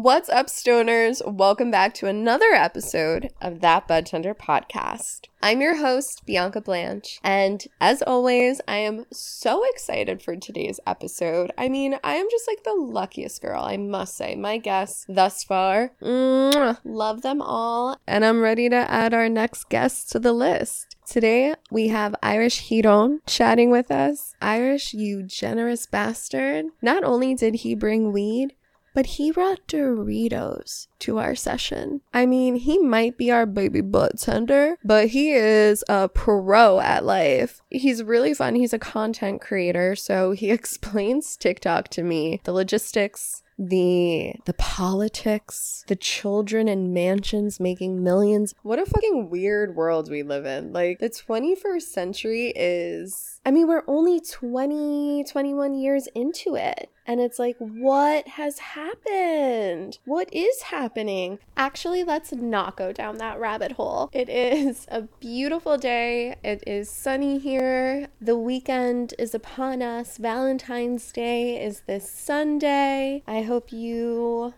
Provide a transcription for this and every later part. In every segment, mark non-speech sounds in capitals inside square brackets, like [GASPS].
What's up, stoners? Welcome back to another episode of That Bud Tender podcast. I'm your host, Bianca Blanche, and as always, I am so excited for today's episode. I mean, I am just like the luckiest girl, I must say. My guests thus far, mwah, love them all, and I'm ready to add our next guest to the list. Today we have Irish Hiron chatting with us. Irish, you generous bastard. Not only did he bring weed, but he brought Doritos to our session. I mean, he might be our baby butt tender, but he is a pro at life. He's really fun. He's a content creator, so he [LAUGHS] explains TikTok to me, the logistics, the the politics, the children in mansions making millions. What a fucking weird world we live in. Like the 21st century is I mean, we're only 20 21 years into it. And it's like, what has happened? What is happening? Actually, let's not go down that rabbit hole. It is a beautiful day. It is sunny here. The weekend is upon us. Valentine's Day is this Sunday. I hope you.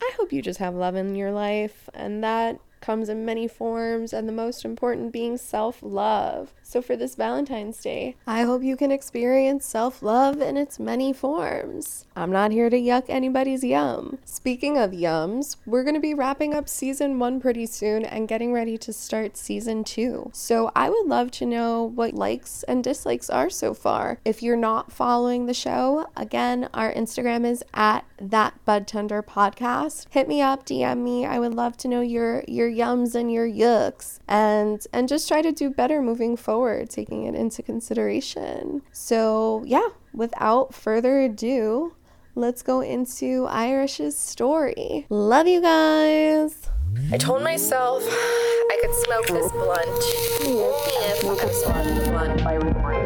I hope you just have love in your life and that comes in many forms, and the most important being self love. So, for this Valentine's Day, I hope you can experience self love in its many forms. I'm not here to yuck anybody's yum. Speaking of yums, we're going to be wrapping up season one pretty soon and getting ready to start season two. So, I would love to know what likes and dislikes are so far. If you're not following the show, again, our Instagram is at that Bud Tender podcast. Hit me up, DM me. I would love to know your your yums and your yucks and and just try to do better moving forward, taking it into consideration. So yeah, without further ado, let's go into Irish's story. Love you guys. I told myself I could smoke this blunt if I smoked the blunt by recording.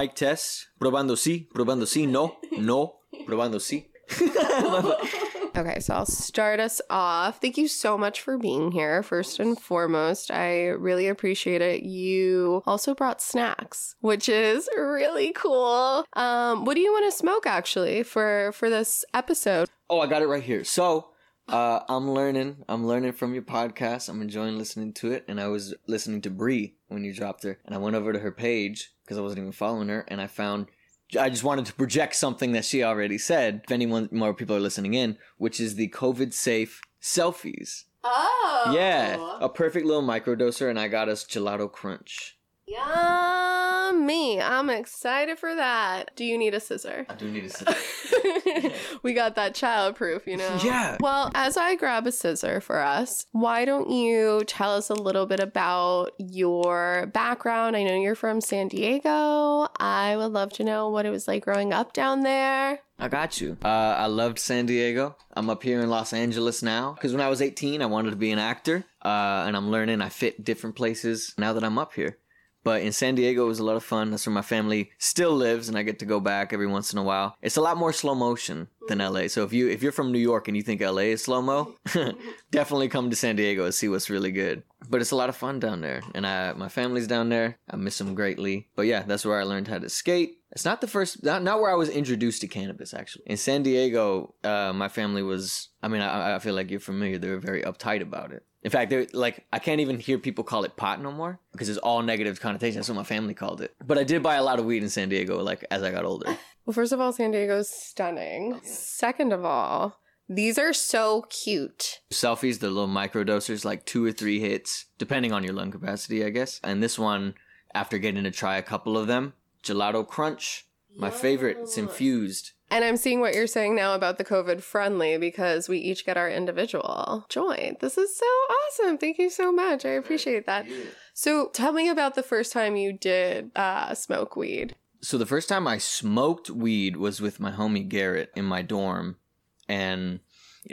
Mic test. Probando sí, probando sí, no, no, probando sí. [LAUGHS] Okay, so I'll start us off. Thank you so much for being here. First and foremost, I really appreciate it. You also brought snacks, which is really cool. Um, what do you want to smoke actually for for this episode? Oh, I got it right here. So, uh, I'm learning. I'm learning from your podcast. I'm enjoying listening to it. And I was listening to Bree when you dropped her, and I went over to her page because I wasn't even following her, and I found. I just wanted to project something that she already said. If anyone more people are listening in, which is the COVID safe selfies. Oh, Yeah, a perfect little microdoser, and I got us gelato crunch. Yummy! I'm excited for that. Do you need a scissor? I do need a [LAUGHS] scissor. [LAUGHS] we got that child proof, you know? Yeah. Well, as I grab a scissor for us, why don't you tell us a little bit about your background? I know you're from San Diego. I would love to know what it was like growing up down there. I got you. Uh, I loved San Diego. I'm up here in Los Angeles now because when I was 18, I wanted to be an actor, uh, and I'm learning. I fit different places now that I'm up here. But in San Diego, it was a lot of fun. That's where my family still lives, and I get to go back every once in a while. It's a lot more slow motion than LA. So if you if you're from New York and you think LA is slow mo, [LAUGHS] definitely come to San Diego and see what's really good. But it's a lot of fun down there, and I, my family's down there. I miss them greatly. But yeah, that's where I learned how to skate. It's not the first, not, not where I was introduced to cannabis. Actually, in San Diego, uh, my family was. I mean, I, I feel like you're familiar. They were very uptight about it. In fact, they're like I can't even hear people call it pot no more because it's all negative connotation. That's what my family called it. But I did buy a lot of weed in San Diego, like as I got older. Well, first of all, San Diego's stunning. Second of all, these are so cute. Selfies, the little micro dosers, like two or three hits, depending on your lung capacity, I guess. And this one, after getting to try a couple of them, gelato crunch, my favorite. It's infused. And I'm seeing what you're saying now about the COVID friendly because we each get our individual joint. This is so awesome. Thank you so much. I appreciate that. So tell me about the first time you did uh, smoke weed. So the first time I smoked weed was with my homie Garrett in my dorm, and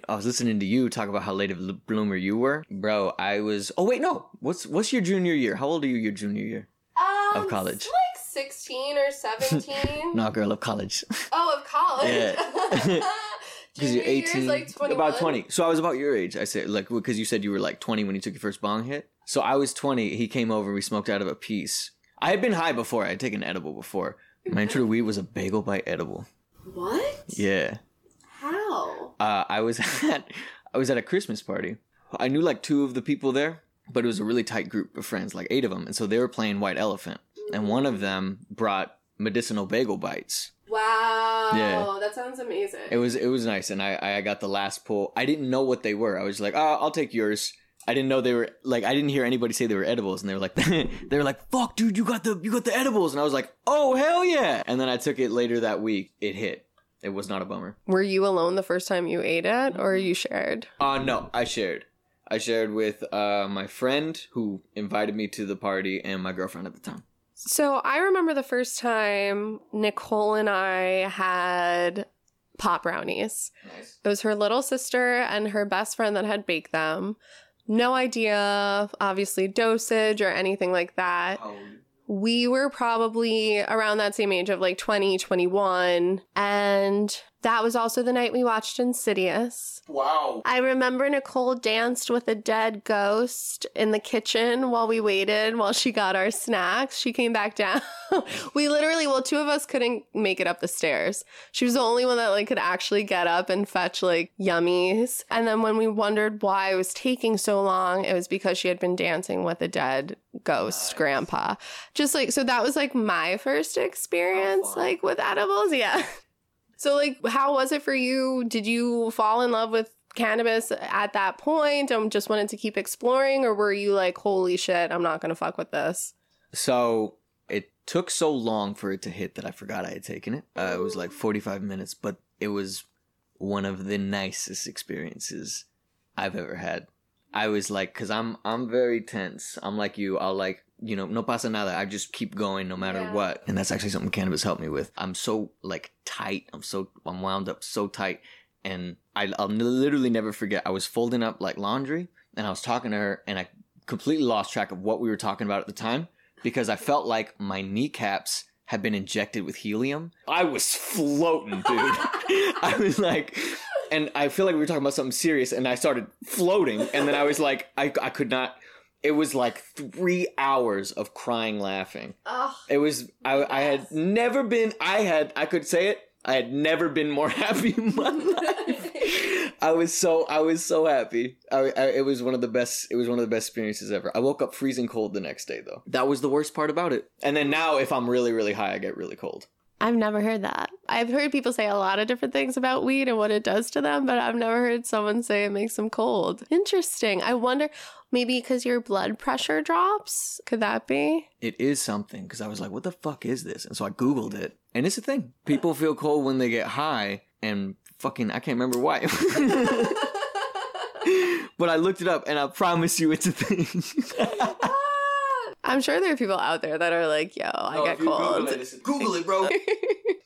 I was listening to you talk about how late of a bloomer you were, bro. I was. Oh wait, no. What's what's your junior year? How old are you your junior year? Um, Of college. Like 16 or 17. [LAUGHS] No, girl, of college. Oh, of college. Yeah. [LAUGHS] [LAUGHS] Because you're Junior year's 18, like 21. about 20. So I was about your age. I said like because you said you were like 20 when you took your first bong hit. So I was 20. He came over. We smoked out of a piece. I had been high before. I had taken edible before. My intro to weed was a bagel bite edible. What? Yeah. How? Uh, I was [LAUGHS] at I was at a Christmas party. I knew like two of the people there, but it was a really tight group of friends, like eight of them, and so they were playing White Elephant, and one of them brought medicinal bagel bites. Wow. Yeah. That sounds amazing. It was it was nice, and I I got the last pull. I didn't know what they were. I was like, oh, I'll take yours. I didn't know they were like I didn't hear anybody say they were edibles, and they were like [LAUGHS] they were like, fuck, dude, you got the you got the edibles, and I was like, oh hell yeah! And then I took it later that week. It hit. It was not a bummer. Were you alone the first time you ate it, or you shared? Uh no, I shared. I shared with uh my friend who invited me to the party and my girlfriend at the time. So I remember the first time Nicole and I had pop brownies. Nice. It was her little sister and her best friend that had baked them. No idea, obviously, dosage or anything like that. Oh. We were probably around that same age of like 20, 21. And that was also the night we watched Insidious. Wow. I remember Nicole danced with a dead ghost in the kitchen while we waited while she got our snacks. She came back down. [LAUGHS] we literally, well, two of us couldn't make it up the stairs. She was the only one that like could actually get up and fetch like yummies. And then when we wondered why it was taking so long, it was because she had been dancing with a dead ghost grandpa. Just like so that was like my first experience like with edibles. Yeah. So, like, how was it for you? Did you fall in love with cannabis at that point and just wanted to keep exploring, or were you like, holy shit, I'm not gonna fuck with this? So it took so long for it to hit that I forgot I had taken it. Uh, it was like 45 minutes, but it was one of the nicest experiences I've ever had. I was like, cause I'm I'm very tense. I'm like you. I'll like you know no pasa nada. I just keep going no matter Yeah. what, and that's actually something cannabis helped me with. I'm so like tight. I'm so I'm wound up so tight, and I, I'll literally never forget. I was folding up like laundry, and I was talking to her, and I completely lost track of what we were talking about at the time because I felt like my kneecaps had been injected with helium. I was floating, dude. [LAUGHS] I was like, and I feel like we were talking about something serious, and I started floating, and then I was like, I, I could not. It was like three hours of crying, laughing. Oh, It was I, I had never been I had I could say it I had never been more [LAUGHS] happy in my life. I was so I was so happy. I, I, it was one of the best. It was one of the best experiences ever. I woke up freezing cold the next day though. That was the worst part about it. And then now, if I'm really really high, I get really cold. I've never heard that. I've heard people say a lot of different things about weed and what it does to them, but I've never heard someone say it makes them cold. Interesting. I wonder, maybe because your blood pressure drops? Could that be? It is something because I was like, what the fuck is this? And so I googled it, and it's a thing. People feel cold when they get high, and fucking I can't remember why. [LAUGHS] but I looked it up, and I promise you, it's a thing. [LAUGHS] I'm sure there are people out there that are like, yo, I get cold. Google it, bro. [LAUGHS]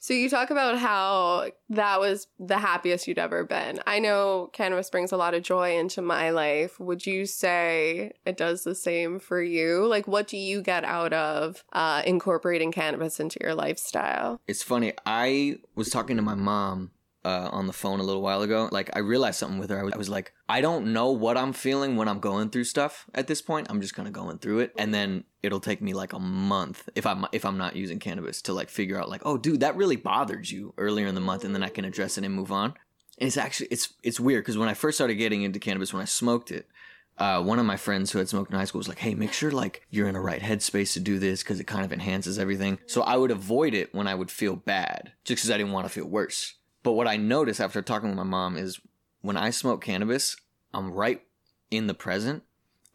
So you talk about how that was the happiest you'd ever been. I know cannabis brings a lot of joy into my life. Would you say it does the same for you? Like, what do you get out of uh, incorporating cannabis into your lifestyle? It's funny. I was talking to my mom uh, on the phone a little while ago. Like, I realized something with her. I was, I was like, I don't know what I'm feeling when I'm going through stuff at this point. I'm just kind of going through it, and then it'll take me like a month if I'm if I'm not using cannabis to like figure out like, oh, dude, that really bothered you earlier in the month, and then I can address it and move on. And it's actually it's it's weird because when I first started getting into cannabis, when I smoked it, uh, one of my friends who had smoked in high school was like, "Hey, make sure like you're in a right headspace to do this because it kind of enhances everything." So I would avoid it when I would feel bad, just because I didn't want to feel worse. But what I notice after talking with my mom is when I smoke cannabis, I'm right in the present,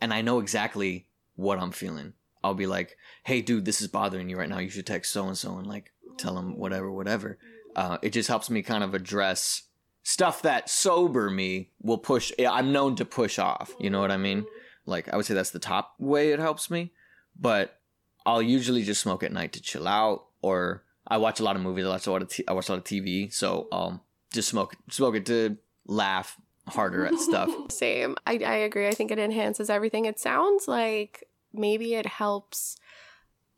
and I know exactly what I'm feeling. I'll be like, "Hey, dude, this is bothering you right now. You should text so and so and like tell them whatever, whatever." Uh, it just helps me kind of address stuff that sober me will push i'm known to push off you know what i mean like i would say that's the top way it helps me but i'll usually just smoke at night to chill out or i watch a lot of movies i watch a lot of, t- I watch a lot of tv so um just smoke smoke it to laugh harder at stuff. [LAUGHS] Same. I, I agree. I think it enhances everything. It sounds like maybe it helps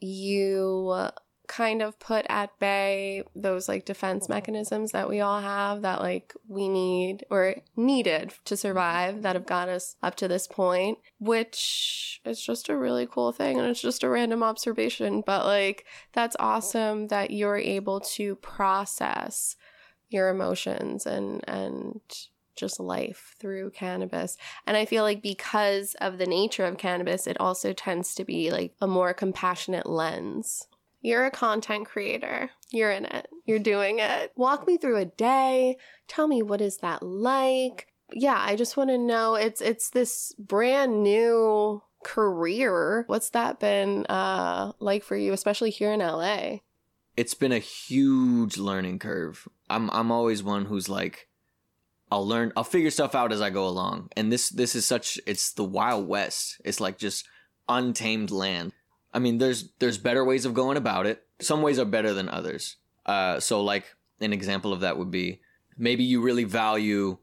you kind of put at bay those like defense mm-hmm. mechanisms that we all have that like we need or needed to survive that have got us up to this point, which is just a really cool thing. And it's just a random observation, but like that's awesome that you're able to process your emotions and, and, just life through cannabis. And I feel like because of the nature of cannabis, it also tends to be like a more compassionate lens. You're a content creator. You're in it. You're doing it. Walk me through a day. Tell me what is that like? Yeah, I just want to know it's it's this brand new career. What's that been uh like for you especially here in LA? It's been a huge learning curve. I'm I'm always one who's like I'll learn I'll figure stuff out as I go along. And this this is such it's the wild west. It's like just untamed land. I mean there's there's better ways of going about it. Some ways are better than others. Uh so like an example of that would be maybe you really value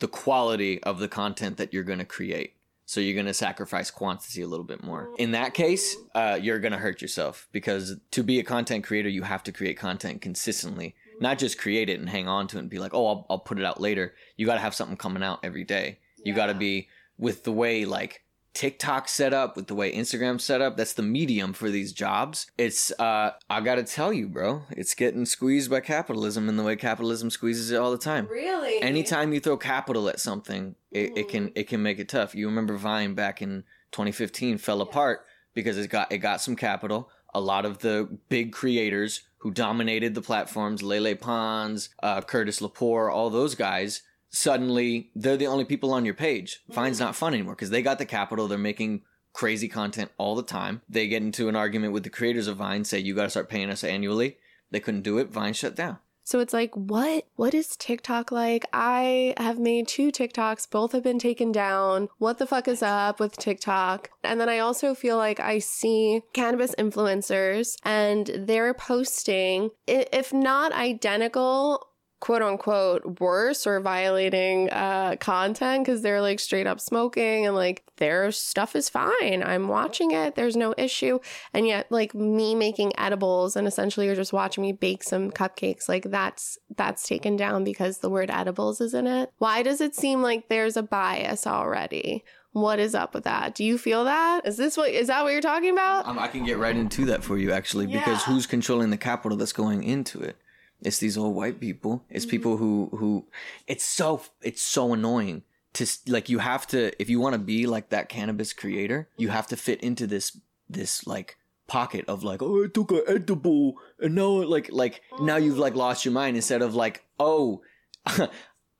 the quality of the content that you're going to create. So you're going to sacrifice quantity a little bit more. In that case, uh, you're going to hurt yourself because to be a content creator, you have to create content consistently not just create it and hang on to it and be like, oh, I'll, I'll put it out later. You got to have something coming out every day. You got to be with the way like TikTok set up, with the way Instagram set up. That's the medium for these jobs. It's uh, I got to tell you, bro, it's getting squeezed by capitalism in the way capitalism squeezes it all the time. Really? Anytime you throw capital at something, it, it can it can make it tough. You remember Vine back in 2015 fell apart because it got it got some capital. A lot of the big creators who dominated the platforms, Lele Pons, uh, Curtis Lepore, all those guys, suddenly they're the only people on your page. Mm-hmm. Vine's not fun anymore because they got the capital. They're making crazy content all the time. They get into an argument with the creators of Vine, say, you got to start paying us annually. They couldn't do it. Vine shut down. So it's like, what? What is TikTok like? I have made two TikToks. Both have been taken down. What the fuck is up with TikTok? And then I also feel like I see cannabis influencers and they're posting, if not identical, quote unquote worse or violating uh content because they're like straight up smoking and like their stuff is fine. I'm watching it. There's no issue. And yet like me making edibles and essentially you're just watching me bake some cupcakes like that's that's taken down because the word edibles is in it. Why does it seem like there's a bias already? What is up with that? Do you feel that? Is this what is that what you're talking about? Um, I can get right into that for you actually, because who's controlling the capital that's going into it? It's these old white people. It's mm-hmm. people who who. It's so it's so annoying to like you have to if you want to be like that cannabis creator, you mm-hmm. have to fit into this this like pocket of like oh I took an edible and now like like now you've like lost your mind instead of like oh. [LAUGHS]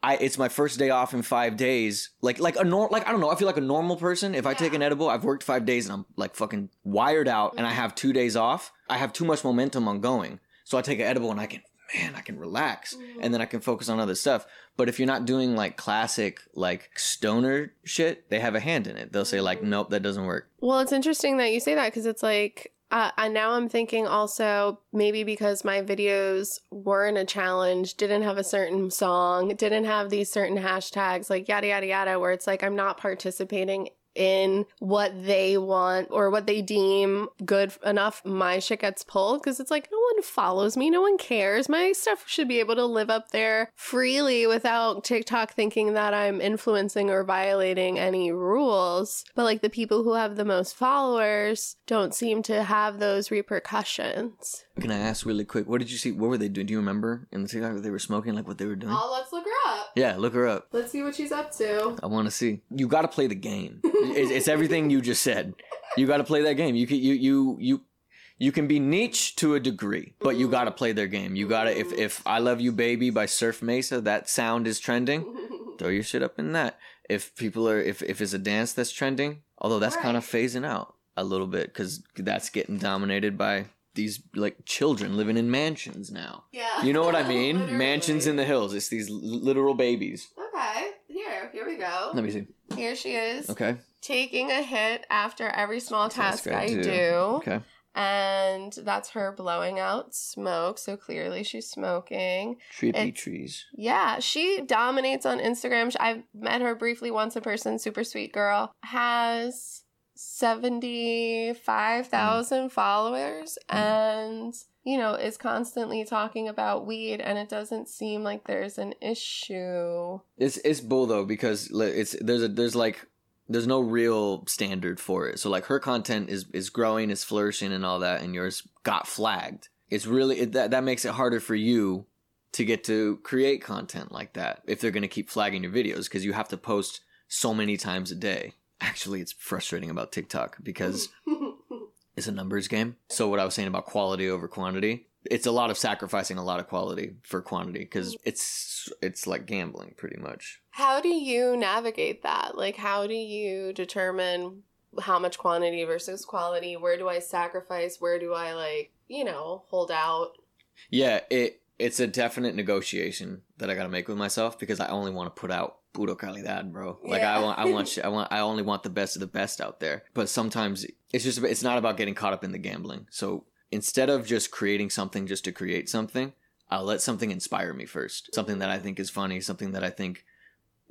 I, it's my first day off in five days. Like, like a nor, like I don't know. I feel like a normal person. If I take an edible, I've worked five days and I'm like fucking wired out, and I mm-hmm. have two days off. I have too much momentum on going, so I take an edible and I can, man, I can relax, and then I can focus on other stuff. But if you're not doing like classic like stoner shit, they have a hand in it. They'll say like, nope, that doesn't work. Well, it's interesting that you say that because it's like, uh, and now I'm thinking also maybe because my videos weren't a challenge, didn't have a certain song, didn't have these certain hashtags, like yada, yada, yada, where it's like I'm not participating in what they want or what they deem good enough, my shit gets pulled because it's like no one follows me, no one cares. My stuff should be able to live up there freely without TikTok thinking that I'm influencing or violating any rules. But like the people who have the most followers don't seem to have those repercussions. Can I ask really quick? What did you see? What were they doing? Do you remember in the TikTok that they were smoking? Like what they were doing? Oh, let's look her up. Yeah, look her up. Let's see what she's up to. I want to see. You got to play the game. it's, it's everything you just said. You got to play that game. You can you you you you can be niche to a degree, but you got to play their game. You got to if if I love you baby by Surf Mesa, that sound is trending. [LAUGHS] Throw your shit up in that. If people are if if it's a dance that's trending, although that's kind of phasing out a little bit cuz that's getting dominated by these like children living in mansions now. Yeah. You know what I [LAUGHS] mean? Mansions in the hills. It's these literal babies. Okay, here, here we go. Let me see. Here she is. Okay. Taking a hit after every small task, I, I do. do. Okay. and that's her blowing out smoke. So clearly she's smoking. Trippy It's- trees. Yeah, she dominates on Instagram. I've met her briefly once in person. Super sweet girl. Has 75,000 followers mm-hmm. and, you know, is constantly talking about weed. And it doesn't seem like there's an issue. It's it's bull though because it's there's a there's like there's no real standard for it. So like her content is is growing, is flourishing, and all that, and yours got flagged. It's really it, that that makes it harder for you to get to create content like that if they're gonna keep flagging your videos because you have to post so many times a day. Actually, it's frustrating about TikTok because [LAUGHS] it's a numbers game. So what I was saying about quality over quantity, it's a lot of sacrificing a lot of quality for quantity because mm-hmm. it's it's like gambling pretty much. How do you navigate that? Like, how do you determine how much quantity versus quality? Where do I sacrifice? Where do I, like, you know, hold out? Yeah, it it's a definite negotiation that I got to make with myself because I only want to put out puro calidad, bro. Like I want I want [LAUGHS] I want I only want the best of the best out there. But sometimes it's just it's not about getting caught up in the gambling. So instead of just creating something just to create something, I'll let something inspire me first. Something that I think is funny, something that I think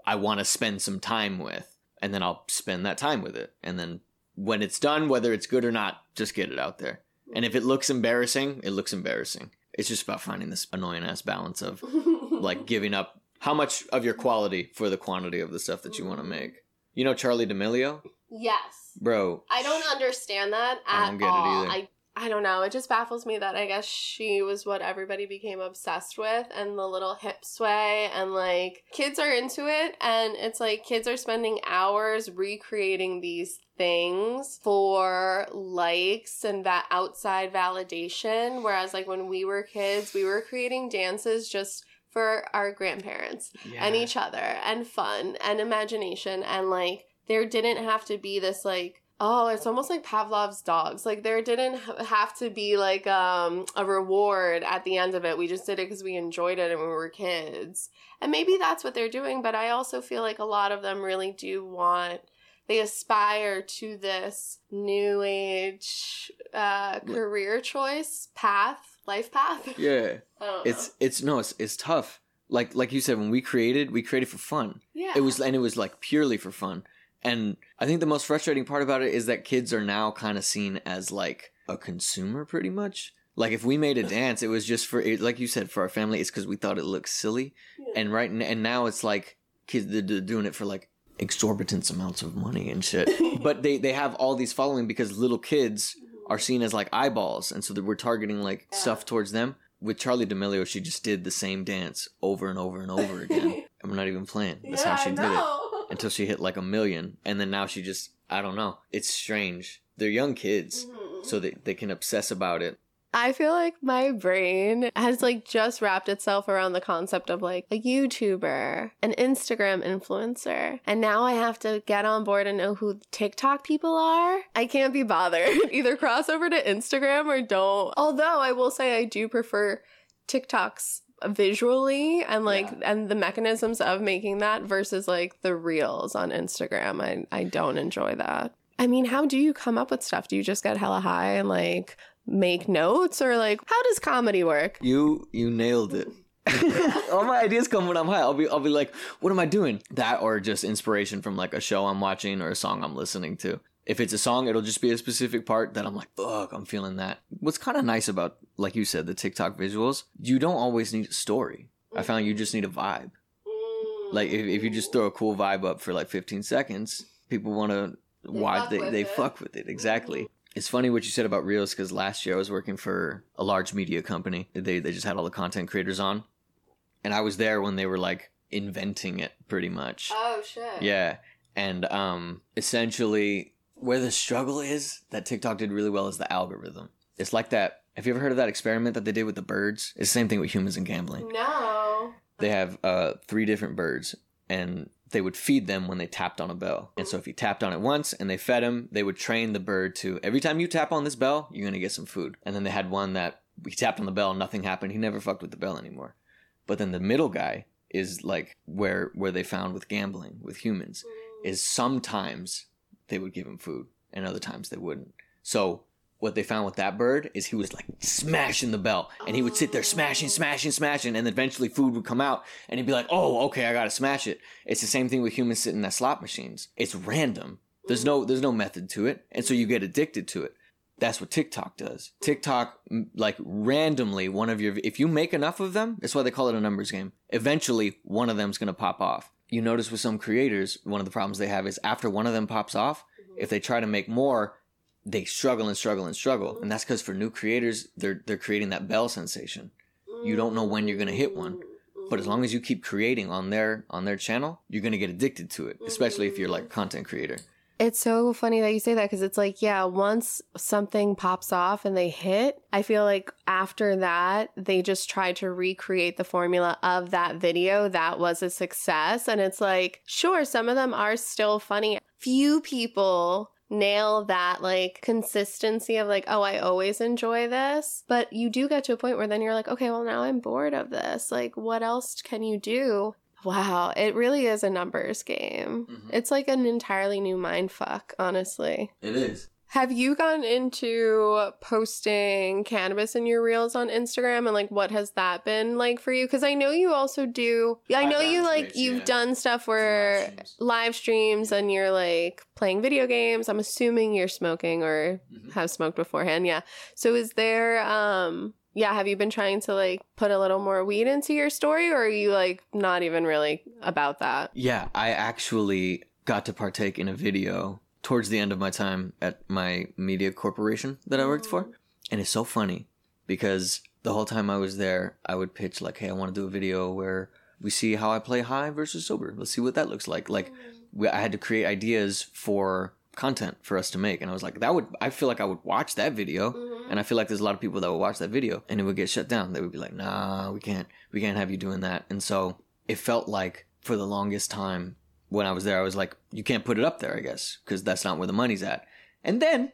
I want to spend some time with, and then I'll spend that time with it. And then when it's done, whether it's good or not, just get it out there. And if it looks embarrassing, it looks embarrassing. It's just about finding this annoying ass balance of [LAUGHS] like giving up how much of your quality for the quantity of the stuff that you want to mm-hmm. make. You know Charli D'Amelio? yes. Bro. I don't understand that at I don't get it all. either. I I don't know. It just baffles me that I guess she was what everybody became obsessed with and the little hip sway and like kids are into it and it's like kids are spending hours recreating these things for likes and that outside validation whereas like when we were kids we were creating dances just for our grandparents and each other and fun and imagination and like there didn't have to be this like oh it's almost like pavlov's dogs. Like there didn't have to be like um a reward at the end of it. We just did it because we enjoyed it and we were kids. And maybe that's what they're doing but i also feel like a lot of them really do want they aspire to this new age uh career choice path life path [LAUGHS] Yeah. I don't know. It's it's no, it's it's tough. Like like you said when we created, we created for fun. yeah It was and it was like purely for fun. And I think the most frustrating part about it is that kids are now kind of seen as like a consumer pretty much. Like if we made a [LAUGHS] dance, it was just for it, like you said for our family. It's because we thought it looked silly, Yeah. and right and now it's like kids they're doing it for like exorbitant amounts of money and shit. [LAUGHS] but they they have all these following because little kids mm-hmm. Are seen as like eyeballs, and so that we're targeting like Yeah. stuff towards them. With Charli D'Amelio, she just did the same dance over and over and over again. [LAUGHS] I'm not even playing. That's yeah, how she did it [LAUGHS] until she hit like a million and then now she just i don't know it's strange they're young kids Mhm. so they, they can obsess about it I feel like my brain has like just wrapped itself around the concept of like a YouTuber, an Instagram influencer, and now I have to get on board and know who TikTok people are. I can't be bothered. [LAUGHS] Either cross over to Instagram or don't. Although I will say I do prefer TikToks visually and like and the mechanisms of making that versus like the reels on Instagram. I I don't enjoy that. I mean, how do you come up with stuff? Do you just get hella high and like make notes or like how does comedy work? you you nailed it. [LAUGHS] All my ideas come when i'm high. I'll be i'll be like what am i doing? That or just inspiration from like a show i'm watching or a song i'm listening to. If it's a song it'll just be a specific part that i'm like fuck i'm feeling that. What's kind of nice about like you said the tiktok visuals you don't always need a story. I found you just need a vibe. Mm. Like if, if you just throw a cool vibe up for like 15 seconds people want to watch they, they fuck with it exactly it's funny what you said about reels because last year i was working for a large media company they, they just had all the content creators on and i was there when they were like inventing it pretty much Oh shit. yeah and um essentially where the struggle is that tiktok did really well is the algorithm it's like that have you ever heard of that experiment that they did with the birds it's the same thing with humans and gambling No. they have uh, three different birds and they would feed them when they tapped on a bell. And so if you tapped on it once and they fed him they would train the bird to every time you tap on this bell you're going to get some food. And then they had one that he tapped on the bell nothing happened. He never fucked with the bell anymore. But then the middle guy is like where where they found with gambling with humans is sometimes they would give him food and other times they wouldn't. So what they found with that bird is he was like smashing the bell and he would sit there smashing smashing smashing and eventually food would come out and he'd be like oh okay i gotta smash it. It's the same thing with humans sitting at slot machines. It's random. There's no there's no method to it and so you get addicted to it. That's what tiktok does. Tiktok like randomly one of your if you make enough of them that's why they call it a numbers game eventually one of them's gonna pop off. You notice with some creators one of the problems they have is after one of them pops off if they try to make more they struggle and struggle and struggle and that's because for new creators they're they're creating that bell sensation you don't know when you're gonna hit one but as long as you keep creating on their on their channel you're gonna get addicted to it especially if you're like content creator It's so funny that you say that because it's like, yeah, once something pops off and they hit, I feel like after that, they just try to recreate the formula of that video that was a success. And it's like, sure, some of them are still funny. Few people nail that like consistency of like, oh, I always enjoy this. But you do get to a point where then you're like, okay, well, now I'm bored of this. Like, what else can you do? Wow, it really is a numbers game. Mhm. It's like an entirely new mind fuck, honestly. it is Have you gone into posting cannabis in your reels on Instagram and like what has that been like for you? Because I know you also do. I know you like you've yeah. done stuff where streams. live streams and you're like playing video games. I'm assuming you're smoking or Mhm. have smoked beforehand. Yeah. So is there um yeah, have you been trying to like put a little more weed into your story or are you like not even really about that? Yeah, I actually got to partake in a video towards the end of my time at my media corporation that I worked for. Mm. And it's so funny because the whole time I was there, I would pitch like, "Hey, I want to do a video where we see how I play high versus sober. Let's see what that looks like." Like mm. we, I had to create ideas for content for us to make and I was like, "That would I feel like I would watch that video." Mm-hmm. And I feel like there's a lot of people that would watch that video and it would get shut down. They would be like, "Nah, we can't we can't have you doing that." And so it felt like for the longest time when I was there, I was like, you can't put it up there, I guess, because that's not where the money's at. And then,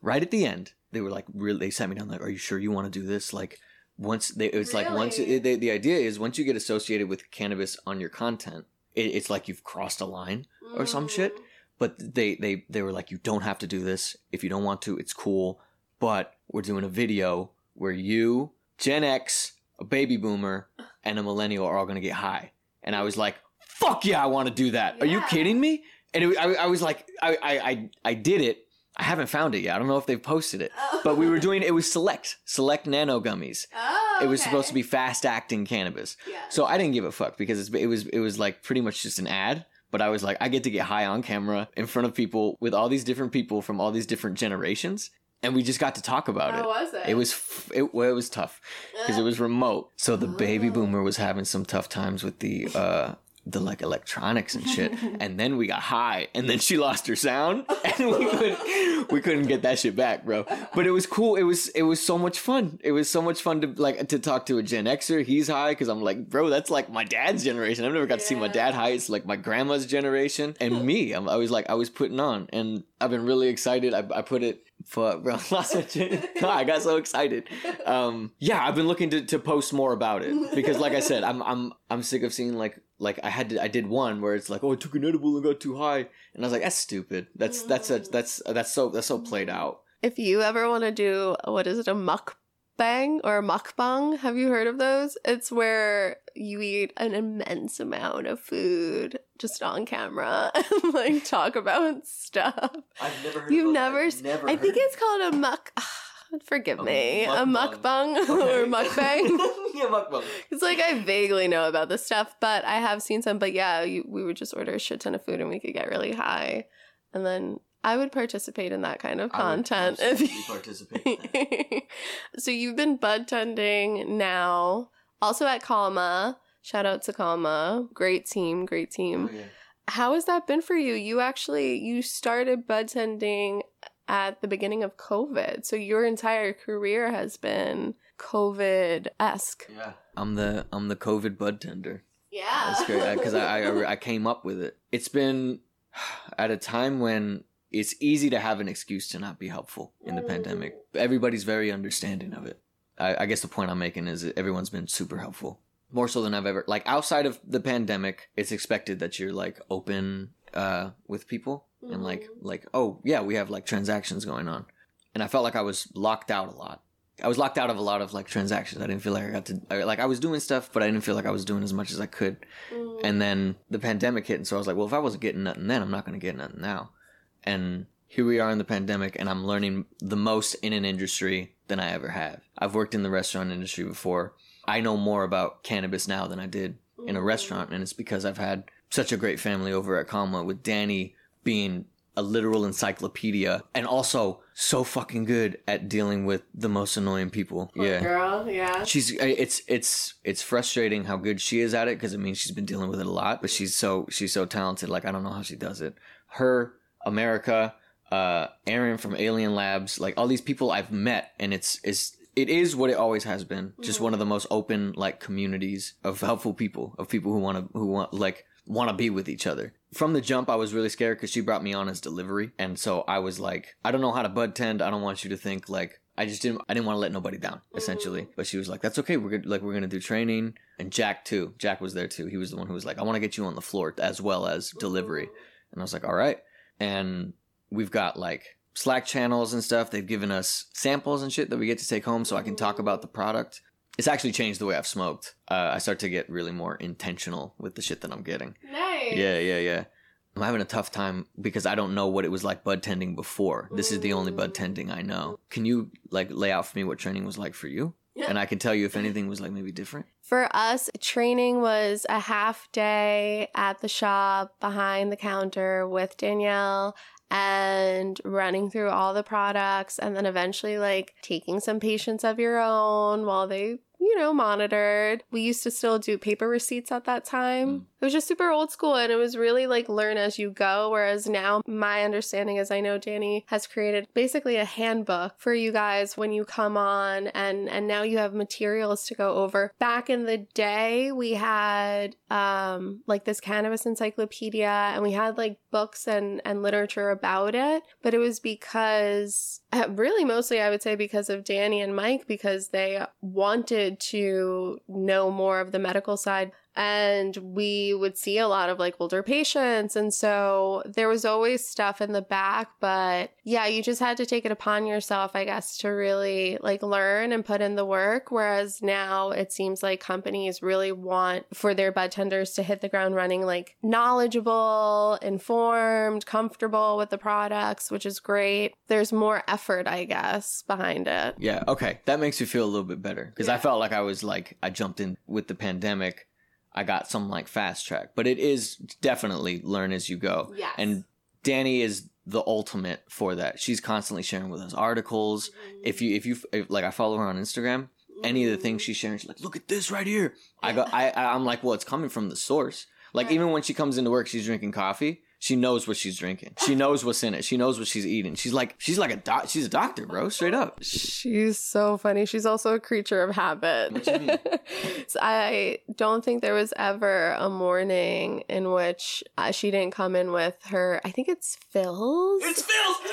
right at the end, they were like, really, they sat me down, like, are you sure you want to do this? Like, once they, it's like once it, they, the idea is once you get associated with cannabis on your content, it, it's like you've crossed a line or some shit. Mm. But they, they, they were like, you don't have to do this. If you don't want to, it's cool. But we're doing a video where you, Gen X, a baby boomer, and a millennial are all going to get high. And I was like, fuck yeah, I want to do that. Are you kidding me? And it, I, I was like, I, I, I, I did it. I haven't found it yet. I don't know if they've posted it. But we were doing, it was select, select nano gummies. Oh, It was supposed to be fast acting cannabis. Yeah. So I didn't give a fuck because it's, it was, it was like pretty much just an ad. But I was like, I get to get high on camera in front of people with all these different people from all these different generations. And we just got to talk about How it. was it? It was f- it, well, it was tough because it was remote. So the baby boomer was having some tough times with the uh the like electronics and shit. [LAUGHS] and then we got high, and then she lost her sound, [LAUGHS] and we couldn't we couldn't get that shit back, bro. But it was cool. It was it was so much fun. It was so much fun to like to talk to a Gen Xer. He's high because I'm like, bro, that's like my dad's generation. I've never got to see my dad high. It's like my grandma's generation and me. I'm, I was like I was putting on, and I've been really excited. I, I put it. Fuck, bro. [LAUGHS] Lost my train- I got so excited. Um, yeah, I've been looking to, to post more about it because, like I said, I'm I'm I'm sick of seeing like like I had to, I did one where it's like, oh, I took an edible and got too high, and I was like, that's stupid. That's that's a, that's that's so that's so played out. If you ever want to do what is it, a mukbang or a mukbang? Have you heard of those? It's where you eat an immense amount of food just on camera [LAUGHS] and like talk about stuff. I've never heard. You've never, s- never. I think it's called a ah, muk. Forgive me, a mukbang. [LAUGHS] or mukbang. [LAUGHS] yeah, mukbang. It's like I vaguely know about this stuff, but I have seen some. But yeah, you, we would just order a shit ton of food and we could get really high, and then I would participate in that kind of I would content. If absolutely participate. in that. [LAUGHS] so you've been bud tending now, also at Calma. Shout out to Calma, great team, great team. Oh, yeah. How has that been for you? You actually you started bud tending at the beginning of COVID, so your entire career has been COVID esque. Yeah. I'm the I'm the COVID bud tender. Yeah, That's great because I, I I came up with it. It's been [SIGHS] at a time when it's easy to have an excuse to not be helpful in the pandemic. Everybody's very understanding of it. I, I guess the point I'm making is that everyone's been super helpful, more so than I've ever. Like outside of the pandemic, it's expected that you're like open uh, with people and like mm-hmm. like oh yeah, we have like transactions going on. and I felt like I was locked out a lot. I was locked out of a lot of like transactions. I didn't feel like I got to like I was doing stuff, but I didn't feel like I was doing as much as I could. Mm-hmm. And then the pandemic hit, and so I was like, well, if I wasn't getting nothing then, I'm not going to get nothing now. And here we are in the pandemic, and I'm learning the most in an industry than I ever have. I've worked in the restaurant industry before. I know more about cannabis now than I did in a mm-hmm. restaurant, and it's because I've had such a great family over at Calma with Danny being a literal encyclopedia and also so fucking good at dealing with the most annoying people. yeah. Girl, yeah. She's it's it's it's frustrating how good she is at it because it means she's been dealing with it a lot, but she's so she's so talented. Like I don't know how she does it. Her, America, uh, Aaron from Alien Labs, like all these people I've met, and it's it's it is what it always has been. Just one of the most open like communities of helpful people, of people who want to who want like want to be with each other. From the jump, I was really scared because she brought me on as delivery, and so I was like, I don't know how to bud tend. I don't want you to think like I just didn't. I didn't want to let nobody down, mm. essentially. But she was like, "That's okay. We're good. Like we're gonna do training." And Jack too. Jack was there too. He was the one who was like, "I want to get you on the floor as well as delivery." And I was like, "All right." And we've got like Slack channels and stuff. They've given us samples and shit that we get to take home, so I can talk about the product. It's actually changed the way I've smoked. Uh, I start to get really more intentional with the shit that I'm getting. Nice. Yeah, yeah, yeah. I'm having a tough time because I don't know what it was like bud tending before. This is the only bud tending I know. Can you like lay out for me what training was like for you? And I can tell you if anything was like maybe different. For us, training was a half day at the shop behind the counter with Danielle and running through all the products and then eventually like taking some patients of your own while they you know monitored. We used to still do paper receipts at that time mm. It was just super old school and it was really like learn as you go whereas now my understanding is i know danny has created basically a handbook for you guys when you come on and and now you have materials to go over. Back in the day we had um like this cannabis encyclopedia and we had like books and and literature about it but it was because uh, really mostly i would say because of danny and mike because they wanted to know more of the medical side and we would see a lot of like older patients and so there was always stuff in the back but yeah you just had to take it upon yourself i guess to really like learn and put in the work whereas now it seems like companies really want for their bud tenders to hit the ground running like knowledgeable informed comfortable with the products which is great there's more effort i guess behind it Yeah, okay. That makes me feel a little bit better because I felt like I was like I jumped in with the pandemic. I got some like fast track, but it is definitely learn as you go. Yes. And Danny is the ultimate for that. She's constantly sharing with us articles. Mm-hmm. If you if you if, like I follow her on Instagram, any of the things she's sharing, she's like, "Look at this right here." I go I I- I'm like, "Well, it's coming from the source." Like even when she comes into work, she's drinking coffee. She knows what she's drinking. She knows what's in it. She knows what she's eating. She's like she's like a doc. She's a doctor, bro. Straight up. She's so funny. She's also a creature of habit. What you mean? [LAUGHS] So I don't think there was ever a morning in which uh, she didn't come in with her, I think it's Philz. it's Philz.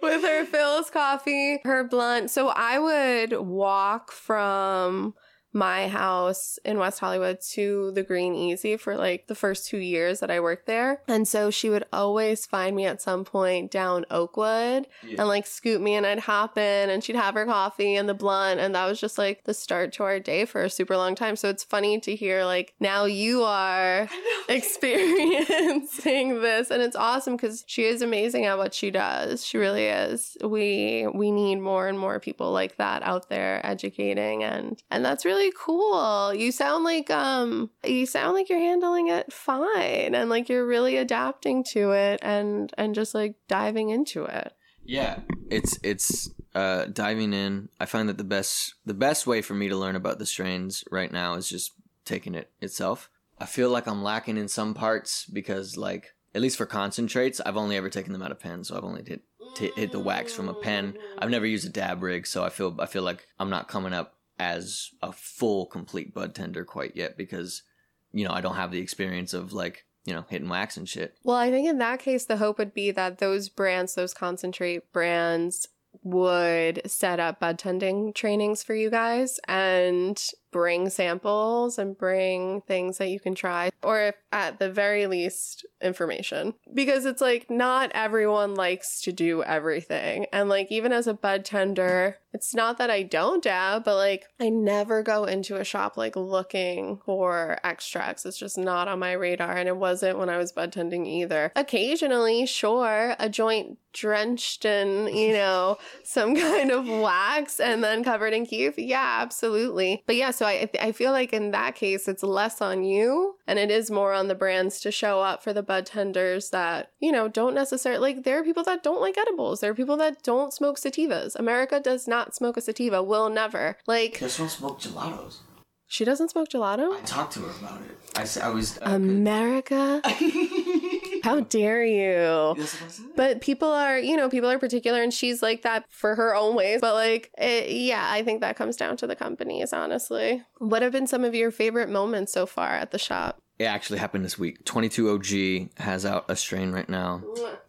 [LAUGHS] with her Philz coffee, her blunt. So I would walk from my house in West Hollywood to the Green Easy for like the first two years that I worked there. And so she would always find me at some point down Oakwood and like scoop me and I'd hop in and she'd have her coffee and the blunt. And that was just like the start to our day for a super long time. So it's funny to hear like now you are [LAUGHS] experiencing this and it's awesome because she is amazing at what she does. She really is. We we need more and more people like that out there educating and and that's really cool. You sound like um you sound like you're handling it fine and like you're really adapting to it and and just like diving into it. Yeah, it's it's uh, diving in. I find that the best the best way for me to learn about the strains right now is just taking it itself. I feel like I'm lacking in some parts because, like, at least for concentrates, I've only ever taken them out of pen, so I've only hit hit the wax from a pen. I've never used a dab rig, so I feel I feel like I'm not coming up as a full complete bud tender quite yet because you know I don't have the experience of like you know hitting wax and shit. Well, I think in that case, the hope would be that those brands, those concentrate brands, would set up bud tending trainings for you guys and bring samples and bring things that you can try, or if at the very least, information. Because it's like not everyone likes to do everything. And like, even as a bud tender, it's not that I don't dab, but like, I never go into a shop like looking for extracts. It's just not on my radar. And it wasn't when I was bud tending either. Occasionally, sure, a joint drenched in, you know, [LAUGHS] some kind of wax and then covered in kief. Yeah, absolutely. But yeah, so I, I feel like in that case, it's less on you and it is more on the brands to show up for the bud tenders that, you know, don't necessarily like, there are people that don't like edibles. There are people that don't smoke sativas. America does not smoke a sativa, will never. Like, Guess won't smoke gelatos. she doesn't smoke gelato? I talked to her about it. I was. uh, America? [LAUGHS] [LAUGHS] How dare you? That's what I said. But people are, you know, people are particular and she's like that for her own ways. But like, it, yeah, I think that comes down to the companies, honestly. What have been some of your favorite moments so far at the shop? It actually happened this week. 22 OG has out a strain right now.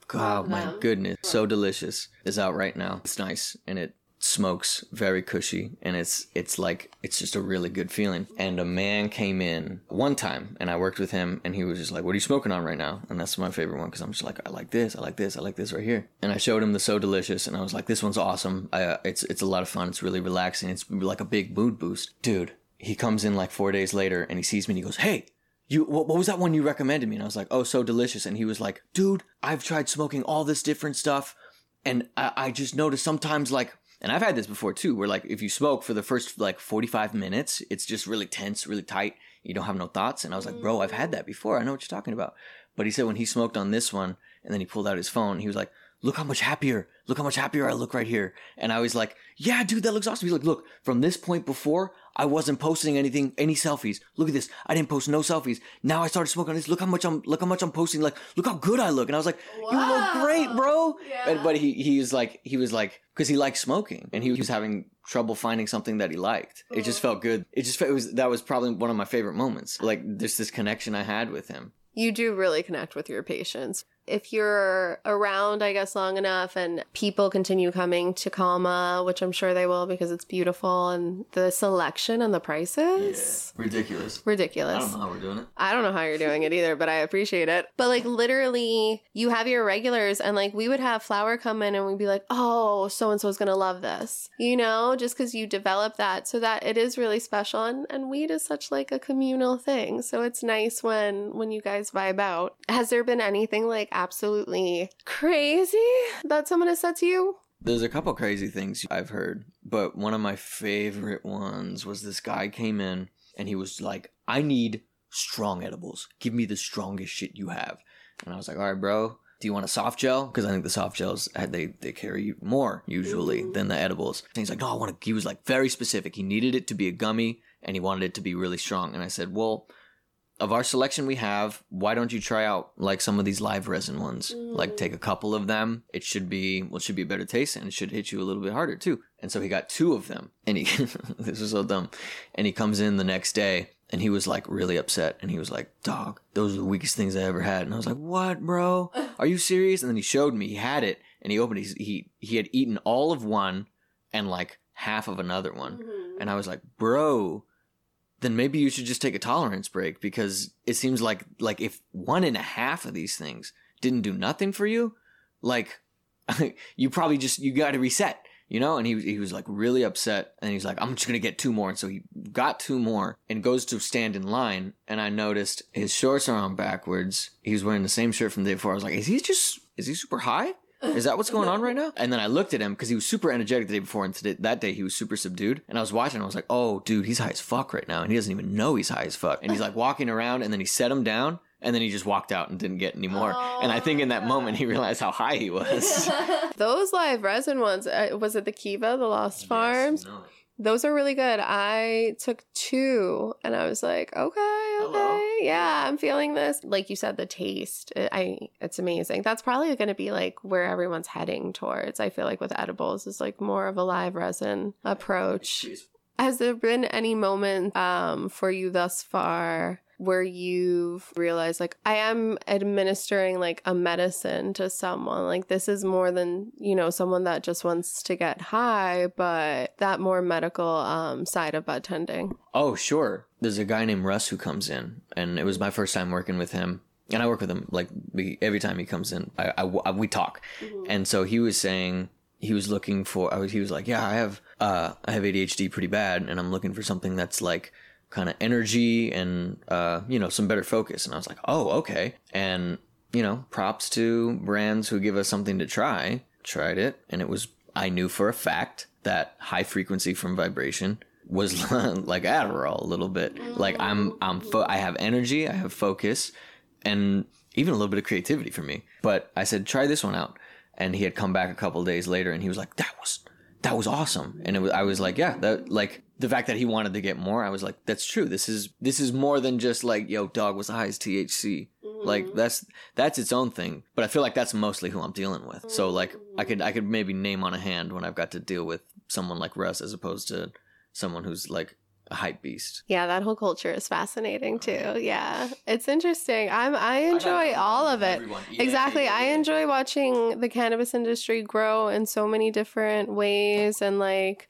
God, my goodness. So delicious. Is out right now. It's nice and it smokes very cushy and it's it's like it's just a really good feeling. And a man came in one time and I worked with him and he was just like, "What are you smoking on right now?" And that's my favorite one because I'm just like, "I like this. I like this. I like this right here." And I showed him the So Delicious and I was like, "This one's awesome. I, uh, it's it's a lot of fun. It's really relaxing. It's like a big mood boost." Dude, he comes in like 4 days later and he sees me and he goes, "Hey, you what, what was that one you recommended me and i was like oh so delicious and he was like dude i've tried smoking all this different stuff and i, I just noticed sometimes like and i've had this before too where like if you smoke for the first like 45 minutes it's just really tense really tight you don't have no thoughts. And i was like bro i've had that before. I know what you're talking about. But he said when he smoked on this one and then he pulled out his phone he was like look how much happier look how much happier i look right here and i was like yeah dude that looks awesome he's like look from this point before I wasn't posting anything, any selfies. Look at this. I didn't post no selfies. Now I started smoking this. Look how much I'm, look how much I'm posting. Like, look how good I look. And I was like, you look great, bro. And, but he, he was like, he was like, cause he liked smoking and he was having trouble finding something that he liked. It just felt good. It just it was, that was probably one of my favorite moments. Like, there's this connection I had with him. You do really connect with your patients. If you're around, I guess, long enough and people continue coming to Calma, which I'm sure they will because it's beautiful and the selection and the prices. Ridiculous. Ridiculous. I don't know how we're doing it. I don't know how you're doing it either, but I appreciate it. But like literally, you have your regulars, and like we would have Flower come in and we'd be like, oh, so and so is gonna love this, you know, just because you develop that so that it is really special. And, and weed is such like a communal thing. So it's nice when when you guys vibe out. Has there been anything like absolutely crazy that someone has said to you? There's a couple crazy things I've heard, but one of my favorite ones was this guy came in and he was like, I need strong edibles. Give me the strongest shit you have. And I was like, all right, bro. Do you want a soft gel? Because I think the soft gels uh, they they carry more usually than the edibles. And he's like, no, I want to. He was like very specific. He needed it to be a gummy, and he wanted it to be really strong. And I said, well, of our selection we have, why don't you try out like some of these live resin ones? Like take a mm. couple of them. It should be well, it should be a better taste and it should hit you a little bit harder too. And so he got two of them. And he [LAUGHS] this is so dumb. And he comes in the next day and he was like really upset and he was like, Dog, those are the weakest things I ever had. And I was like, What, bro? Are you serious? And then he showed me he had it and he opened it. He he, he had eaten all of one and like half of another one. Mm-hmm. And I was like, Bro, then maybe you should just take a tolerance break because it seems like like if one and a half of these things didn't do nothing for you, like [LAUGHS] you probably just you got to reset, you know. And he he was like really upset, and he's like, I'm just gonna get two more, and so he got two more and goes to stand in line, and I noticed his shorts are on backwards. He was wearing the same shirt from the day before. I was like, is he just is he super high? Is that what's going on [LAUGHS] right now? And then I looked at him because he was super energetic the day before, and today, that day he was super subdued. And I was watching, and I was like, "Oh, dude, he's high as fuck right now, and he doesn't even know he's high as fuck." And he's like [LAUGHS] walking around, and then he set him down, and then he just walked out and didn't get any more. and I think in that moment he realized how high he [LAUGHS] was. Those live resin ones, uh, was it the Kiva, the Lost Farms? No. Those are really good. I took two and I was like, okay, okay. Hello. Yeah, I'm feeling this. Like you said, the taste, it, I it's amazing. That's probably going to be like where everyone's heading towards. I feel like with edibles is like more of a live resin approach. Has there been any moment um, for you thus far where you've realized like I am administering like a medicine to someone. Like this is more than, you know, someone that just wants to get high, but that more medical um side of bud tending. Oh, sure. There's a guy named Russ who comes in, and it was my first time working with him. And I work with him like we, every time he comes in, I, I- I- we talk. And so he was saying he was looking for. I was, he was like, "Yeah, I have uh, I have ADHD pretty bad, and I'm looking for something that's like kind of energy and uh, you know some better focus." And I was like, "Oh, okay." And you know, props to brands who give us something to try. Tried it, and it was. I knew for a fact that high frequency from vibration was [LAUGHS] like Adderall a little bit. Like I'm I'm fo- I have energy, I have focus, and even a little bit of creativity for me. But I said try this one out, and he had come back a couple days later, and he was like that was that was awesome, and it was I was like yeah that like the fact that he wanted to get more, I was like that's true. This is this is more than just like yo dog was high as THC. Like mm-hmm. that's that's its own thing, but I feel like that's mostly who I'm dealing with. So like I could I could maybe name on a hand when I've got to deal with someone like Russ as opposed to someone who's like a hype beast. Yeah, that whole culture is fascinating too. Yeah. It's interesting. I'm I enjoy all of it. Exactly. I enjoy watching the cannabis industry grow in so many different ways and like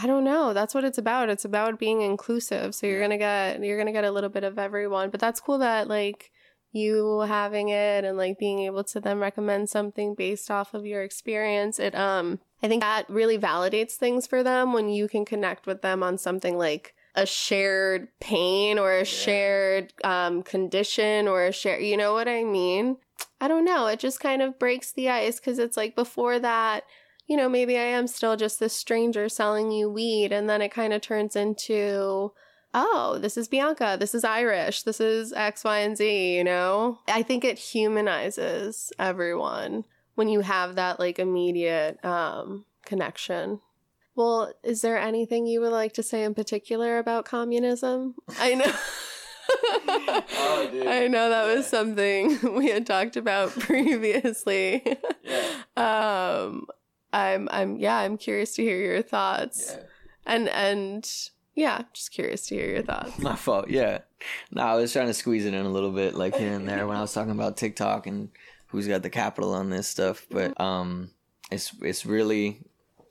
I don't know. That's what it's about. It's about being inclusive. So you're Yeah. going to get you're to get a little bit of everyone. But that's cool that like you having it and like being able to then recommend something based off of your experience. It um I think that really validates things for them when you can connect with them on something like a shared pain or a shared um, condition or a share, you know what I mean? I don't know. It just kind of breaks the ice because it's like before that, you know, maybe I am still just this stranger selling you weed. And then it kind of turns into, oh, this is Bianca. This is Irish. This is X, Y, and Z, you know? I think it humanizes everyone when you have that like immediate um, connection. Well, is there anything you would like to say in particular about communism? I know. Oh. I know that was something [LAUGHS] we had talked about [LAUGHS] previously. Yeah. um I'm I'm yeah, I'm curious to hear your thoughts. And and yeah, just curious to hear your thoughts. [LAUGHS] My fault. Yeah. No, I was trying to squeeze it in a little bit, like here and there, when I was talking about TikTok and who's got the capital on this stuff. But um, it's it's really,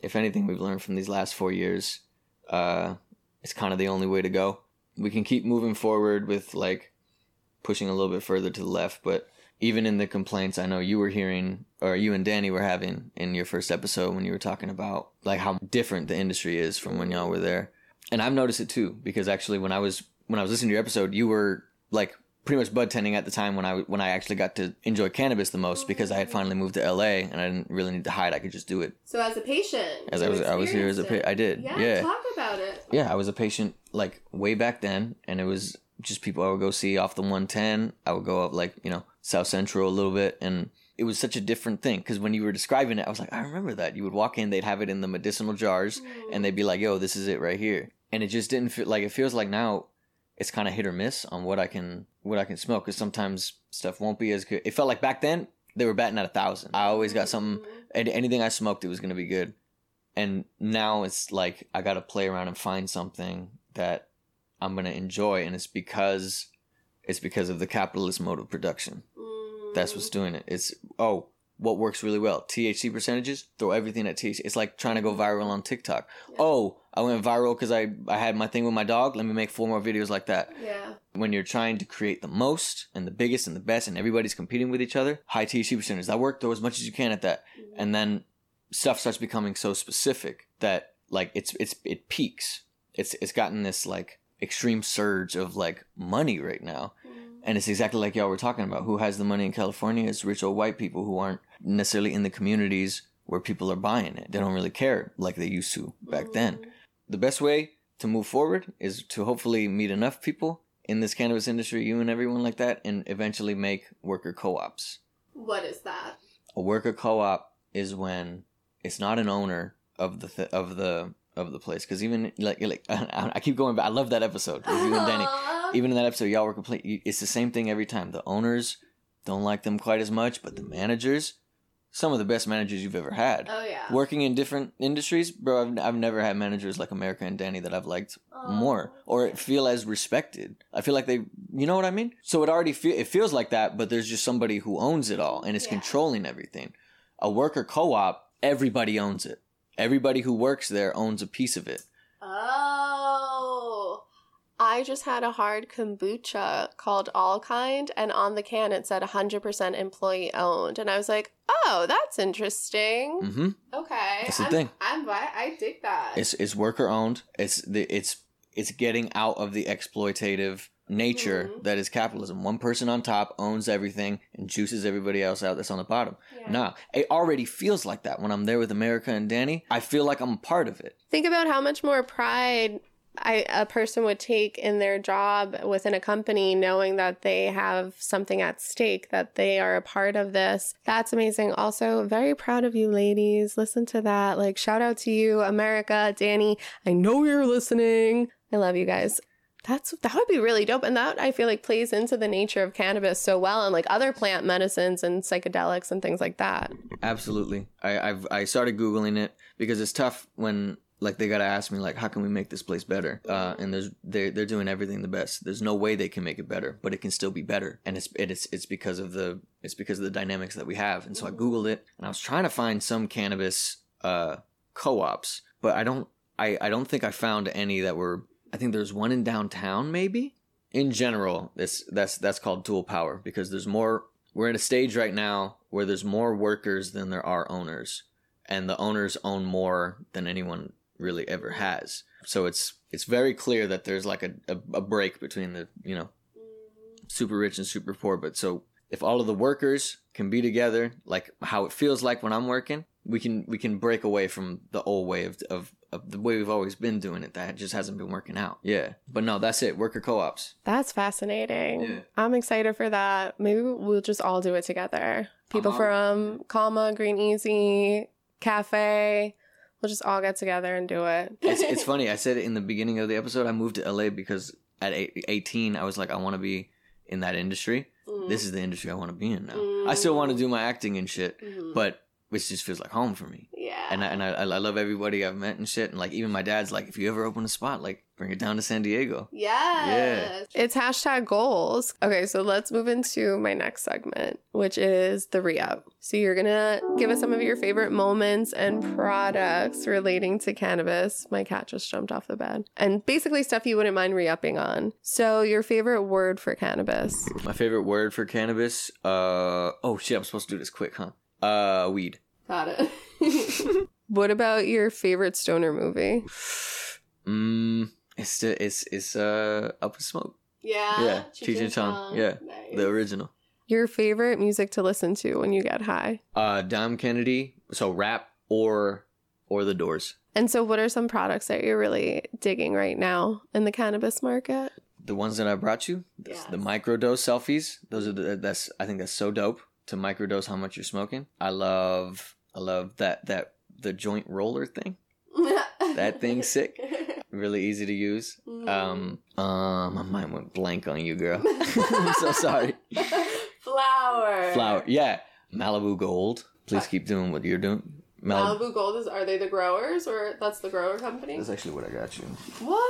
if anything, we've learned from these last four years, uh, it's kind of the only way to go. We can keep moving forward with like pushing a little bit further to the left, but even in the complaints, I know you were hearing, or you and Danny were having in your first episode when you were talking about like how different the industry is from when y'all were there. And I've noticed it too because actually when I was when I was listening to your episode, you were like pretty much bud tending at the time when I when I actually got to enjoy cannabis the most because I had finally moved to LA and I didn't really need to hide. I could just do it. So as a patient, as I was I was here as a pa- I did. Yeah. talk about it. yeah I was a patient like way back then and it was just people I would go see off the 110. I would go up like you know South Central a little bit and. It was such a different thing because when you were describing it, I was like, I remember that. You would walk in, they'd have it in the medicinal jars, and they'd be like, "Yo, this is it right here." And it just didn't feel like it feels like now it's kind of hit or miss on what I can what I can smoke because sometimes stuff won't be as good. It felt like back then they were batting at a thousand. I always got something. Mm-hmm. Anything I smoked, it was gonna be good. And now it's like I gotta play around and find something that I'm gonna enjoy, and it's because it's because of the capitalist mode of production. That's what's doing it. It's oh, what works really well? THC percentages. Throw everything at THC. It's like trying to go viral on TikTok. Oh, I went viral because I I had my thing with my dog. Let me make four more videos like that. Yeah. When you're trying to create the most and the biggest and the best, and everybody's competing with each other, high THC percentages. That work. Throw as much as you can at that, mm-hmm. and then stuff starts becoming so specific that like it's it's it peaks. It's it's gotten this like extreme surge of like money right now. Mm. And it's exactly like y'all were talking about. Who has the money in California? It's rich old white people who aren't necessarily in the communities where people are buying it. They don't really care like they used to back then. Mm. The best way to move forward is to hopefully meet enough people in this cannabis industry, you and everyone like that, and eventually make worker co-ops. What is that? A worker co-op is when it's not an owner of the th- of the of the place. Because even like like [LAUGHS] I keep going back. I love that episode and Danny even in that episode, y'all were complete. It's the same thing every time. The owners don't like them quite as much, but the managers some of the best managers you've ever had. Oh yeah. Working in different industries, bro, I've, I've never had managers like America and Danny that I've liked more or feel as respected. I feel like they, you know what I mean? So it already feel it feels like that, but there's just somebody who owns it all and is Yeah. controlling everything. A worker co-op, everybody owns it. Everybody who works there owns a piece of it. Oh. I just had a hard kombucha called All Kind, and on the can it said 100% employee owned. And I was like, oh, that's interesting. Mm-hmm. Okay. That's the I'm, thing. I'm, I dig that. It's it's worker owned. It's the it's it's getting out of the exploitative nature Mhm. that is capitalism. One person on top owns everything and juices everybody else out that's on the bottom. Yeah. Nah, it already feels like that when I'm there with America and Danny. I feel like I'm a part of it. Think about how much more pride I, a person would take in their job within a company, knowing that they have something at stake, that they are a part of this. That's amazing. Also, very proud of you, ladies. Listen to that. Like, shout out to you, America, Danny. I know you're listening. I love you guys. That's that would be really dope, and that I feel like plays into the nature of cannabis so well, and like other plant medicines and psychedelics and things like that. Absolutely. I I've I started googling it because it's tough when like they gotta ask me like how can we make this place better uh, and there's they're, they're doing everything the best there's no way they can make it better but it can still be better and it's it's it's because of the it's because of the dynamics that we have and so i googled it and i was trying to find some cannabis uh co-ops but i don't i i don't think i found any that were i think there's one in downtown maybe? In general this that's that's called dual power because there's more we're at a stage right now where there's more workers than there are owners and the owners own more than anyone really ever has. So it's it's very clear that there's like a, a, a break between the you know super rich and super poor but so if all of the workers can be together like how it feels like when i'm working we can we can break away from the old way of, of, of the way we've always been doing it that just hasn't been working out yeah but no that's it worker co-ops That's fascinating. Yeah. I'm excited for that. Maybe we'll just all do it together. People Uh-huh. from Calma, Green Easy, Cafe. We'll just all get together and do it. it's, it's [LAUGHS] funny. I said in the beginning of the episode. I moved to LA because at 18, I was like, I want to be in that industry. Mm. This is the industry I want to be in now. I still want to do my acting and shit, Mhm. but it just feels like home for me. yeah. And I, and I, I love everybody I've met and shit. And like even my dad's like, if you ever open a spot, like bring it down to San Diego. Yes. It's hashtag goals. Okay, so let's move into my next segment, which is the re up. So you're going to give us some of your favorite moments and products relating to cannabis. My cat just jumped off the bed. And basically stuff you wouldn't mind re upping on. So your favorite word for cannabis. My favorite word for cannabis. Uh oh shit, I'm supposed to do this quick, huh? Uh, weed. Got it. [LAUGHS] [LAUGHS] what about your favorite stoner movie? Mm, it's the, it's it's uh up in smoke. Yeah. Yeah, Cheech and Chong. Yeah, the original. Your favorite music to listen to when you get high. Uh, Dom Kennedy. So rap or or the Doors. And so, what are some products that you're really digging right now in the cannabis market? The ones that I brought you, the, Yes. the microdose selfies. Those are the that's I think that's so dope to microdose how much you're smoking. I love I love that that the joint roller thing. That thing's sick. [LAUGHS] Really easy to use. Um, uh, my mind went blank on you, girl. [LAUGHS] I'm so sorry. [LAUGHS] Flower. Flower, yeah. Malibu Gold. Please keep doing what you're doing. Malibu. Malibu Gold is are they the growers or that's the grower company? That's actually what I got you. What?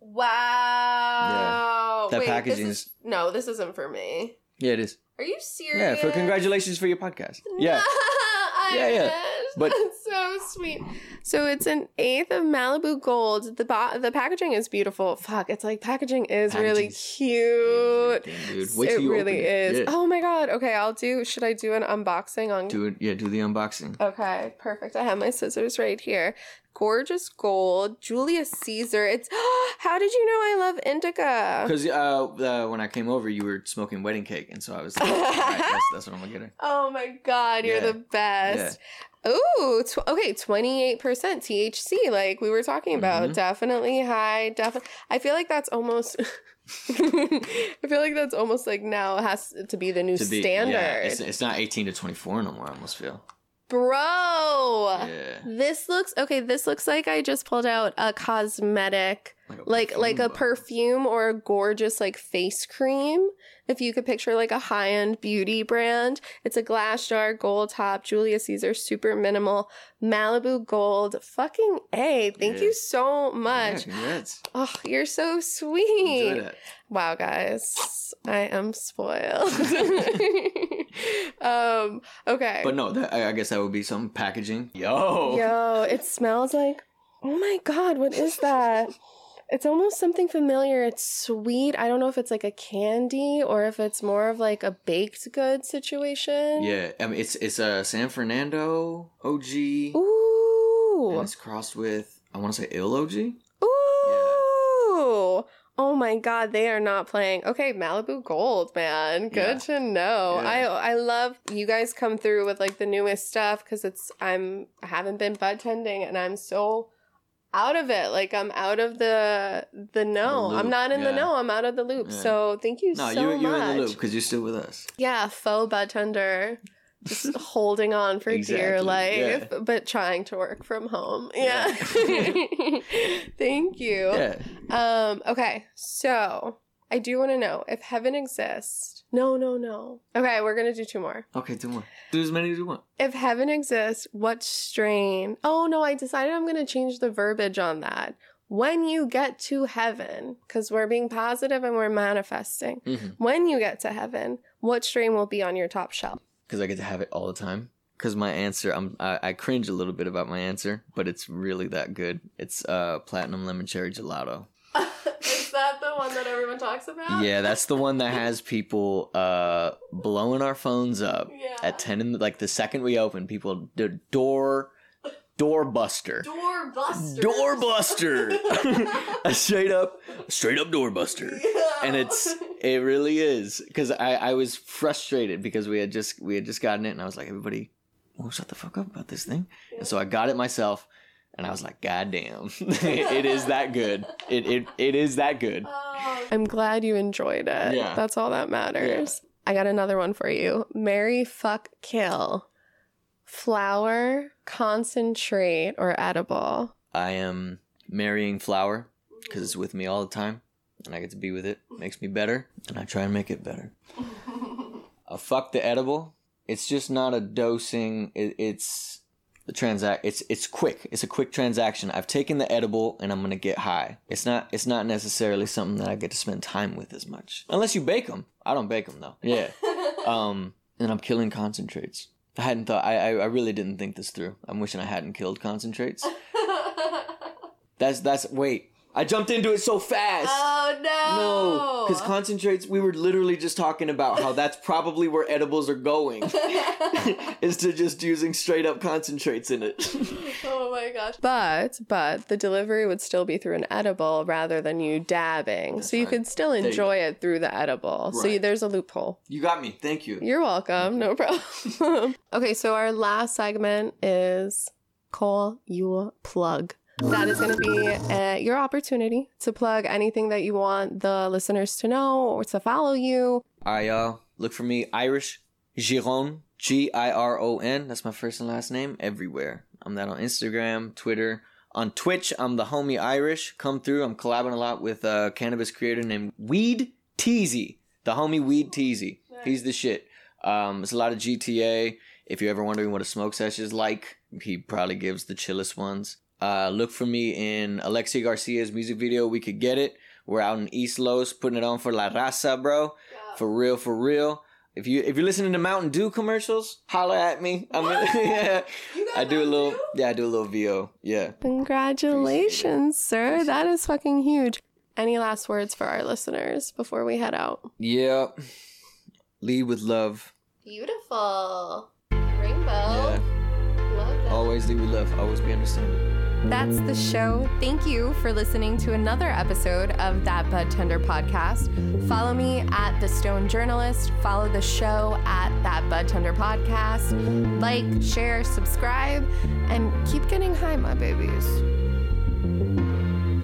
Wow. That Wait, packaging this is, is- no, this isn't for me. Yeah, it is. Are you serious? Yeah, for congratulations for your podcast. Yeah. [LAUGHS] I Yeah, yeah. But- [LAUGHS] so sweet. So it's an eighth of Malibu Gold. The bo- the packaging is beautiful. Fuck, it's like packaging is really cute. Dude. It really it. is. Yeah. Oh my god. Okay, I'll do. Should I do an unboxing on? Do it. Yeah, do the unboxing. Okay, perfect. I have my scissors right here. Gorgeous gold, Julius Caesar. It's. [GASPS] How did you know I love indica? Because uh, uh, when I came over, you were smoking wedding cake, and so I was like, [LAUGHS] right, that's, that's what I'm gonna get her. Oh my god, you're Yeah. the best. Ooh, tw- okay, 28% THC, like we were talking about. Mhm. Definitely high. Definitely. I feel like that's almost. [LAUGHS] I feel like that's almost like now has to be the new be, standard. yeah, it's, it's not 18 to 24 no more. I almost feel. Bro. Yeah. This looks okay. This looks like I just pulled out a cosmetic, Like a like like a perfume or a gorgeous like face cream. If you could picture like a high end beauty brand, it's a glass jar, gold top, Julius Caesar, super minimal, Malibu gold. Fucking a. Thank Yeah. you so Yeah, much. congrats. Oh, you're so sweet. Wow, guys, I am spoiled. [LAUGHS] um. Okay. But no, that, I I guess that would be some packaging. Yo. Yo, it smells like. Oh my god, what is that? [LAUGHS] It's almost something familiar. It's sweet. I don't know if it's like a candy or if it's more of like a baked good situation. Yeah, I mean it's it's a San Fernando OG, Ooh. and it's crossed with I want to say ill OG. Ooh. Oh my god, they are not playing. Okay, Malibu Gold, man. Good to know. Yeah. I I love you guys come through with like the newest stuff cuz it's I'm I haven't been bud tending and I'm so out of it. Like I'm out of the the know. I'm not in the yeah. know. I'm out of the loop. Yeah. So, thank you No, so you you're much. in the loop because you're still with us. Yeah, faux bud tender. Just [LAUGHS] holding on for dear life, yeah. but trying to work from home. Yeah. [LAUGHS] Thank you. Um, okay, so I do want to know if heaven exists. No, no, no. Okay, we're gonna do two more. Okay, two more. Do as many as you want. If heaven exists, what strain? Oh no, I decided I'm gonna change the verbiage on that. When you get to heaven, because we're being positive and we're manifesting. Mm-hmm. When you get to heaven, what strain will be on your top shelf? Because I get to have it all the time. Because my answer, I'm I, I cringe a little bit about my answer, but it's really that good. It's uh platinum lemon cherry gelato. Is that the one that everyone talks about? Yeah, that's the one that has people uh blowing our phones up Yeah. at ten in the, like the second we open, people the door buster door buster door buster [LAUGHS] a straight up straight up doorbuster. And it's it really is cuz I I was frustrated because we had just we had just gotten it and I was like everybody well, shut the fuck up about this thing. And so I got it myself and I was like god damn. [LAUGHS] it is that good. It it it is that good. I'm glad you enjoyed it. Yeah. That's all that matters. I got another one for you. Marry, fuck, kill. Flour, concentrate, or edible. I am marrying flour because it's with me all the time, and I get to be with it. Makes me better, and I try and make it better. [LAUGHS] uh, fuck the edible. It's just not a dosing. It, it's the transact. It's it's quick. It's a quick transaction. I've taken the edible, and I'm gonna get high. It's not. It's not necessarily something that I get to spend time with as much, unless you bake them. I don't bake them though. Yeah. [LAUGHS] um, and I'm killing concentrates. I hadn't thought. I, I I really didn't think this through. I'm wishing I hadn't killed concentrates. [LAUGHS] That's that's wait. I jumped into it so fast. Oh no, No, because concentrates. We were literally just talking about how that's probably where edibles are going, [LAUGHS] [LAUGHS] is to just using straight up concentrates in it. [LAUGHS] oh my gosh. But but the delivery would still be through an edible rather than you dabbing. so you right. could still enjoy it through the edible. So you, there's a loophole. you got me. Thank you. You're welcome. No problem. okay, so our last segment is call your plug. That is going to be uh, your opportunity to plug anything that you want the listeners to know or to follow you. Right, y'all. Look for me, Irish Giron, G I R O N. That's my first and last name everywhere. I'm that on Instagram, Twitter. On Twitch, I'm the homie Irish. Come through. I'm collabing a lot with a cannabis creator named Weed Teasy. The homie Weed Teasy. He's the shit. Um, it's a lot of GTA. If you're ever wondering what a smoke session is like, he probably gives the chillest ones. Uh, look for me in Alexia Garcia's music video. We could get it. We're out in East Los putting it on for La Raza, bro. For real, for real. If you if you're listening to Mountain Dew commercials, holler at me. [LAUGHS] I mean, yeah, I do a little. Yeah, I do a little VO. Yeah. Congratulations, sir. That is fucking huge. Any last words for our listeners before we head out? Yeah. Lead with love. Beautiful. Rainbow. Yeah. Love that. Always lead with love. Always be understanding. That's the show. Thank you for listening to another episode of That Bud Tender podcast. Follow me at The Stone Journalist. Follow the show at That Bud Tender podcast. Like, share, subscribe, and keep getting high, my babies.